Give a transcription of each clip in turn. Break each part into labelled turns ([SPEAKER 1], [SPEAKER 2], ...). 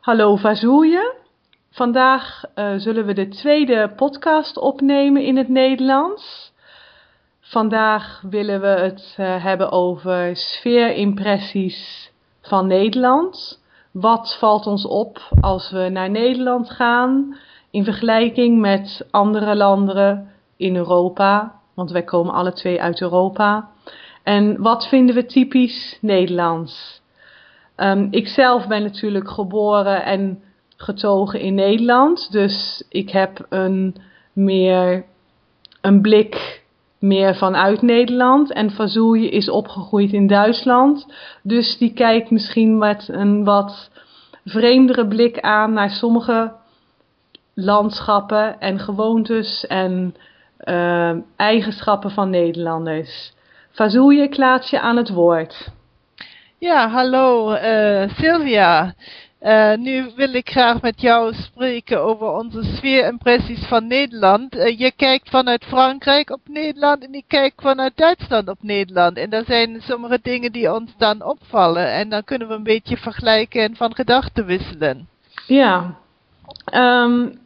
[SPEAKER 1] Hallo Vazoeje. Vandaag uh, zullen we de tweede podcast opnemen in het Nederlands. Vandaag willen we het uh, hebben over sfeerimpressies van Nederland. Wat valt ons op als we naar Nederland gaan in vergelijking met andere landen in Europa? Want wij komen alle twee uit Europa. En wat vinden we typisch Nederlands? Um, ik zelf ben natuurlijk geboren en getogen in Nederland. Dus ik heb een meer een blik meer vanuit Nederland. En Vazouje is opgegroeid in Duitsland. Dus die kijkt misschien met een wat vreemdere blik aan naar sommige landschappen en gewoontes en uh, eigenschappen van Nederlanders. Vazouje, ik laat je aan het woord.
[SPEAKER 2] Ja, hallo uh, Sylvia. Uh, nu wil ik graag met jou spreken over onze sfeerimpressies van Nederland. Uh, je kijkt vanuit Frankrijk op Nederland en ik kijk vanuit Duitsland op Nederland. En er zijn sommige dingen die ons dan opvallen. En dan kunnen we een beetje vergelijken en van gedachten wisselen.
[SPEAKER 1] Ja, um,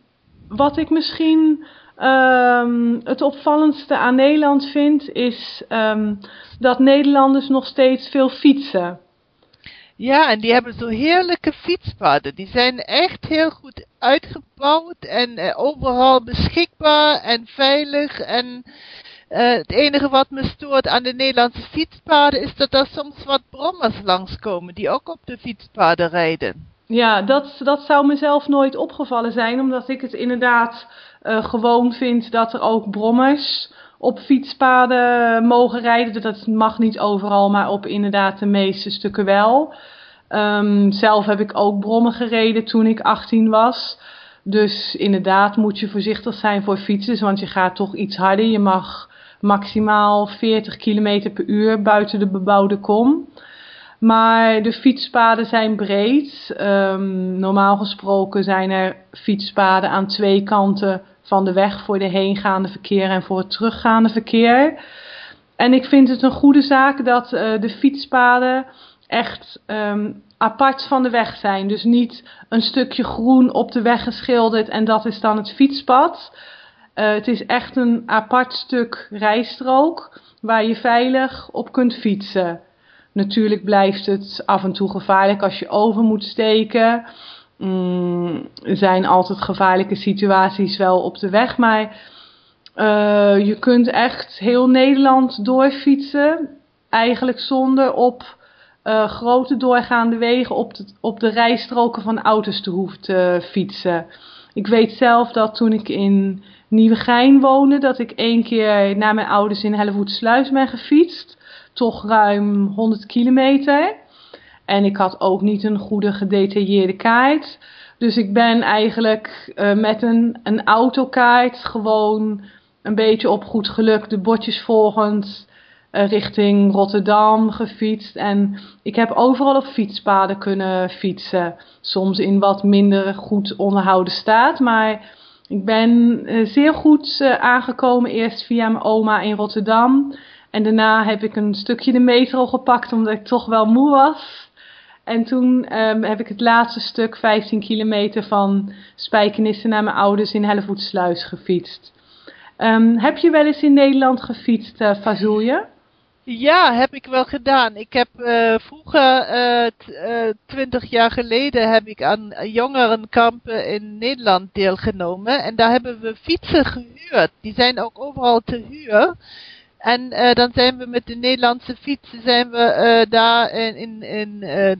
[SPEAKER 1] wat ik misschien um, het opvallendste aan Nederland vind, is um, dat Nederlanders nog steeds veel fietsen.
[SPEAKER 2] Ja, en die hebben zo heerlijke fietspaden. Die zijn echt heel goed uitgebouwd en uh, overal beschikbaar en veilig. En uh, het enige wat me stoort aan de Nederlandse fietspaden is dat er soms wat brommers langskomen die ook op de fietspaden rijden.
[SPEAKER 1] Ja, dat, dat zou mezelf nooit opgevallen zijn, omdat ik het inderdaad uh, gewoon vind dat er ook brommers op fietspaden mogen rijden. Dat mag niet overal, maar op inderdaad de meeste stukken wel. Um, zelf heb ik ook brommen gereden toen ik 18 was. Dus inderdaad moet je voorzichtig zijn voor fietsers, want je gaat toch iets harder. Je mag maximaal 40 km per uur buiten de bebouwde kom. Maar de fietspaden zijn breed. Um, normaal gesproken zijn er fietspaden aan twee kanten van de weg voor de heengaande verkeer en voor het teruggaande verkeer. En ik vind het een goede zaak dat uh, de fietspaden echt um, apart van de weg zijn. Dus niet een stukje groen op de weg geschilderd en dat is dan het fietspad. Uh, het is echt een apart stuk rijstrook waar je veilig op kunt fietsen. Natuurlijk blijft het af en toe gevaarlijk als je over moet steken. Mm, zijn altijd gevaarlijke situaties wel op de weg, maar uh, je kunt echt heel Nederland doorfietsen. Eigenlijk zonder op uh, grote doorgaande wegen op de, op de rijstroken van auto's te hoeven te fietsen. Ik weet zelf dat toen ik in Nieuwegein woonde, dat ik één keer naar mijn ouders in Hellevoetsluis ben gefietst. Toch ruim 100 kilometer. En ik had ook niet een goede gedetailleerde kaart. Dus ik ben eigenlijk uh, met een, een autokaart gewoon een beetje op goed geluk de bordjes volgend uh, richting Rotterdam gefietst. En ik heb overal op fietspaden kunnen fietsen. Soms in wat minder goed onderhouden staat. Maar ik ben uh, zeer goed aangekomen. Eerst via mijn oma in Rotterdam. En daarna heb ik een stukje de metro gepakt omdat ik toch wel moe was. En toen um, heb ik het laatste stuk, 15 kilometer van Spijkenisse naar mijn ouders in Hellevoetsluis gefietst. Um, heb je wel eens in Nederland gefietst, uh?
[SPEAKER 2] Ja, heb ik wel gedaan. Ik heb uh, vroeger, uh, twintig jaar geleden, heb ik aan jongerenkampen in Nederland deelgenomen. En daar hebben we fietsen gehuurd. Die zijn ook overal te huur. En uh, dan zijn we met de Nederlandse fietsen zijn we uh, daar in, in, in, uh,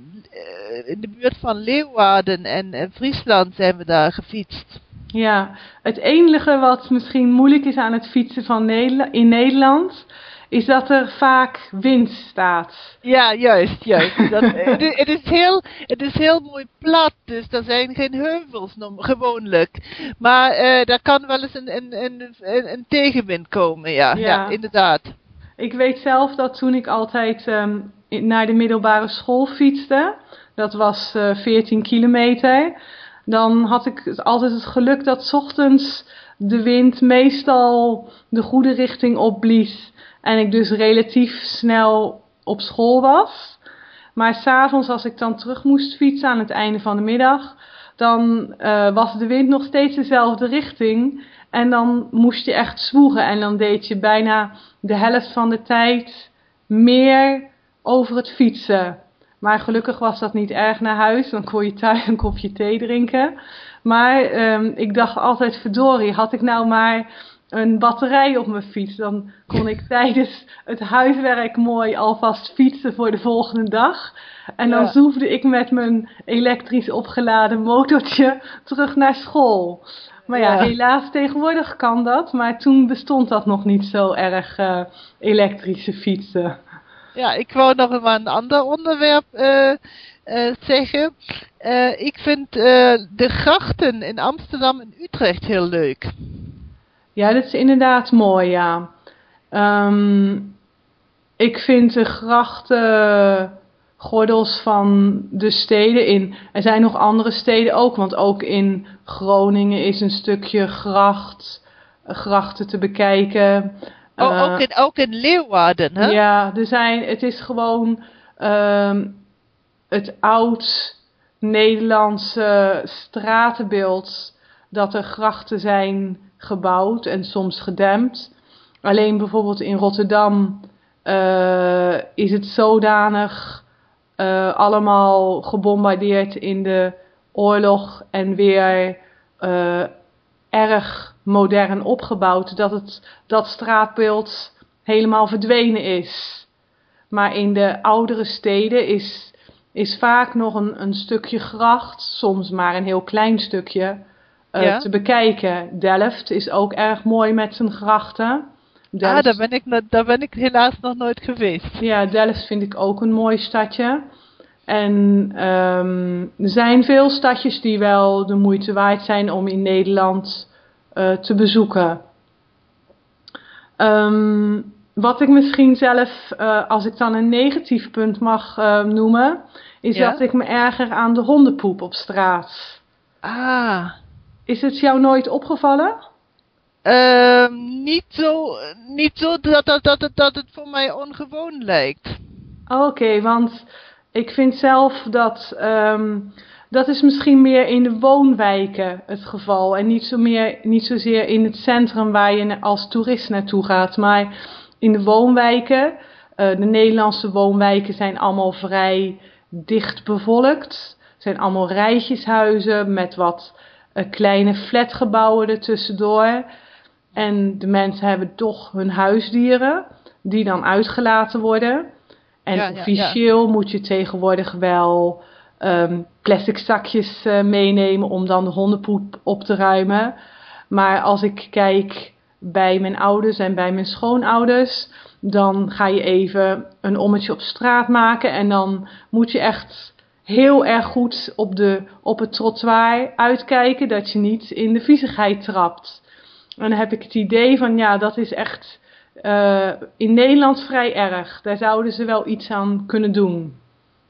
[SPEAKER 2] in de buurt van Leeuwarden en Friesland zijn we daar gefietst.
[SPEAKER 1] Ja, het enige wat misschien moeilijk is aan het fietsen van Nederland, in Nederland is dat er vaak wind staat.
[SPEAKER 2] Ja, juist, juist. Dat, het, is, het, is heel, het is heel mooi plat, dus er zijn geen heuvels gewoonlijk. Maar uh, daar kan wel eens een, een, een, een, tegenwind komen, ja, ja. ja. inderdaad.
[SPEAKER 1] Ik weet zelf dat toen ik altijd um, naar de middelbare school fietste, dat was uh, 14 kilometer, dan had ik altijd het geluk dat ochtends de wind meestal de goede richting opblies. En ik dus relatief snel op school was. Maar s'avonds als ik dan terug moest fietsen aan het einde van de middag, dan uh, was de wind nog steeds dezelfde richting. En dan moest je echt zwoegen en dan deed je bijna de helft van de tijd meer over het fietsen. Maar gelukkig was dat niet erg naar huis, dan kon je thuis een kopje thee drinken. Maar um, ik dacht altijd, verdorie, had ik nou maar een batterij op mijn fiets. Dan kon ik tijdens het huiswerk mooi alvast fietsen voor de volgende dag. En dan zoefde ik met mijn elektrisch opgeladen motortje terug naar school. Maar ja, helaas tegenwoordig kan dat. Maar toen bestond dat nog niet zo erg uh, elektrische fietsen.
[SPEAKER 2] Ja, ik wou nog even een ander onderwerp uh, uh, zeggen. ik vind de grachten in Amsterdam en Utrecht heel leuk.
[SPEAKER 1] Ja, dat is inderdaad mooi, ja. Um, ik vind de grachtengordels van de steden in... Er zijn nog andere steden ook, want ook in Groningen is een stukje gracht, grachten te bekijken.
[SPEAKER 2] Oh, uh, ook, in, ook in Leeuwarden, hè?
[SPEAKER 1] Ja, er zijn, het is gewoon um, het oud Nederlandse stratenbeeld dat er grachten zijn gebouwd en soms gedempt. Alleen bijvoorbeeld in Rotterdam uh, is het zodanig uh, allemaal gebombardeerd in de oorlog en weer uh, erg modern opgebouwd dat het dat straatbeeld helemaal verdwenen is. Maar in de oudere steden is, is vaak nog een, een stukje gracht, soms maar een heel klein stukje, uh, te bekijken. Delft is ook erg mooi met zijn grachten.
[SPEAKER 2] Delft... Ah, daar ben, ik, daar ben ik helaas nog nooit geweest.
[SPEAKER 1] Ja, Delft vind ik ook een mooi stadje. En um, er zijn veel stadjes die wel de moeite waard zijn om in Nederland uh, te bezoeken. Um, wat ik misschien zelf, uh, als ik dan een negatief punt mag uh, noemen, is ja? dat ik me erger aan de hondenpoep op straat.
[SPEAKER 2] Ah.
[SPEAKER 1] Is het jou nooit opgevallen?
[SPEAKER 2] Uh, niet zo, niet zo dat, dat, dat, dat het voor mij ongewoon lijkt.
[SPEAKER 1] Oké, okay, want ik vind zelf dat um, dat is misschien meer in de woonwijken het geval en niet, zo meer, niet zozeer in het centrum waar je als toerist naartoe gaat, maar in de woonwijken. Uh, de Nederlandse woonwijken zijn allemaal vrij dicht bevolkt. zijn allemaal rijtjeshuizen met wat kleine flatgebouwen ertussendoor. En de mensen hebben toch hun huisdieren, die dan uitgelaten worden. En ja, officieel ja, ja. moet je tegenwoordig wel um, plastic zakjes uh, meenemen om dan de hondenpoep op te ruimen. Maar als ik kijk bij mijn ouders en bij mijn schoonouders, dan ga je even een ommetje op straat maken en dan moet je echt heel erg goed op, de, op het trottoir uitkijken dat je niet in de viezigheid trapt. En dan heb ik het idee van ja, dat is echt uh, in Nederland vrij erg. Daar zouden ze wel iets aan kunnen doen.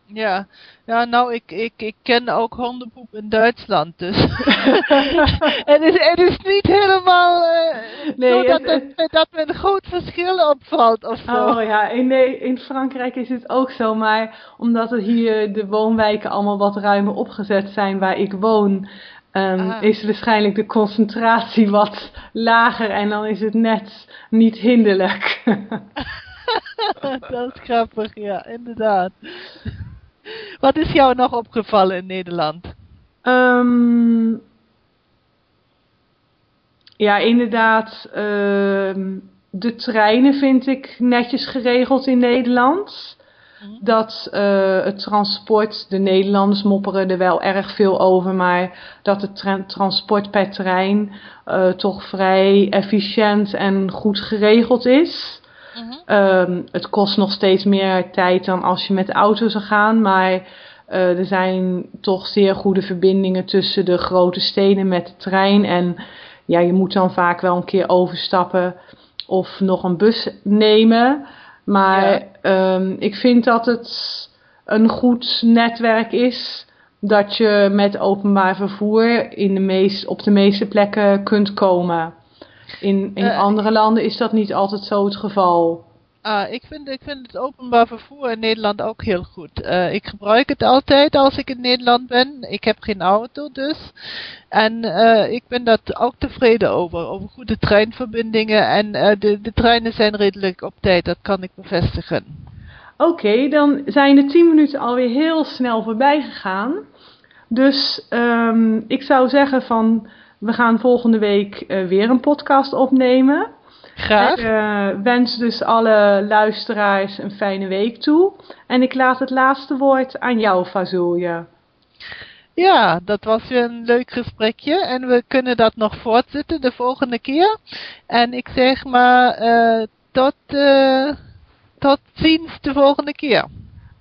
[SPEAKER 2] Ja, ja nou, ik, ik, ik ken ook hondenpoep in Duitsland, dus. het, is, het is niet helemaal uh, nee, zo dat, het, het, dat me een groot verschil opvalt of zo.
[SPEAKER 1] Oh ja, in, nee, in Frankrijk is het ook zo, maar omdat er hier de woonwijken allemaal wat ruimer opgezet zijn waar ik woon, um, ah. is waarschijnlijk de concentratie wat lager en dan is het net niet hinderlijk.
[SPEAKER 2] dat is grappig, ja, inderdaad. Wat is jou nog opgevallen in Nederland?
[SPEAKER 1] Um, ja, inderdaad. Uh, de treinen vind ik netjes geregeld in Nederland. Mhm. Dat uh, het transport, de Nederlanders mopperen er wel erg veel over, maar dat het tra transport per trein uh, toch vrij efficiënt en goed geregeld is. Um, het kost nog steeds meer tijd dan als je met de auto zou gaan, maar uh, er zijn toch zeer goede verbindingen tussen de grote steden met de trein. En ja, je moet dan vaak wel een keer overstappen of nog een bus nemen. Maar ja. um, ik vind dat het een goed netwerk is dat je met openbaar vervoer in de meest, op de meeste plekken kunt komen. In, in uh, andere landen is dat niet altijd zo het geval.
[SPEAKER 2] Ah, ik vind, ik vind het openbaar vervoer in Nederland ook heel goed. Uh, ik gebruik het altijd als ik in Nederland ben. Ik heb geen auto dus. En uh, ik ben daar ook tevreden over. Over goede treinverbindingen. En uh, de, de treinen zijn redelijk op tijd, dat kan ik bevestigen.
[SPEAKER 1] Oké, okay, dan zijn de 10 minuten alweer heel snel voorbij gegaan. Dus um, ik zou zeggen van we gaan volgende week weer een podcast opnemen.
[SPEAKER 2] Graag.
[SPEAKER 1] Ik uh, wens dus alle luisteraars een fijne week toe. En ik laat het laatste woord aan jou, Fazulje.
[SPEAKER 2] Ja, dat was weer een leuk gesprekje. En we kunnen dat nog voortzetten de volgende keer. En ik zeg maar uh, tot, uh, tot ziens de volgende keer.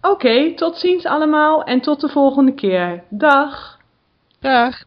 [SPEAKER 1] Oké, okay, tot ziens allemaal en tot de volgende keer. Dag.
[SPEAKER 2] Dag.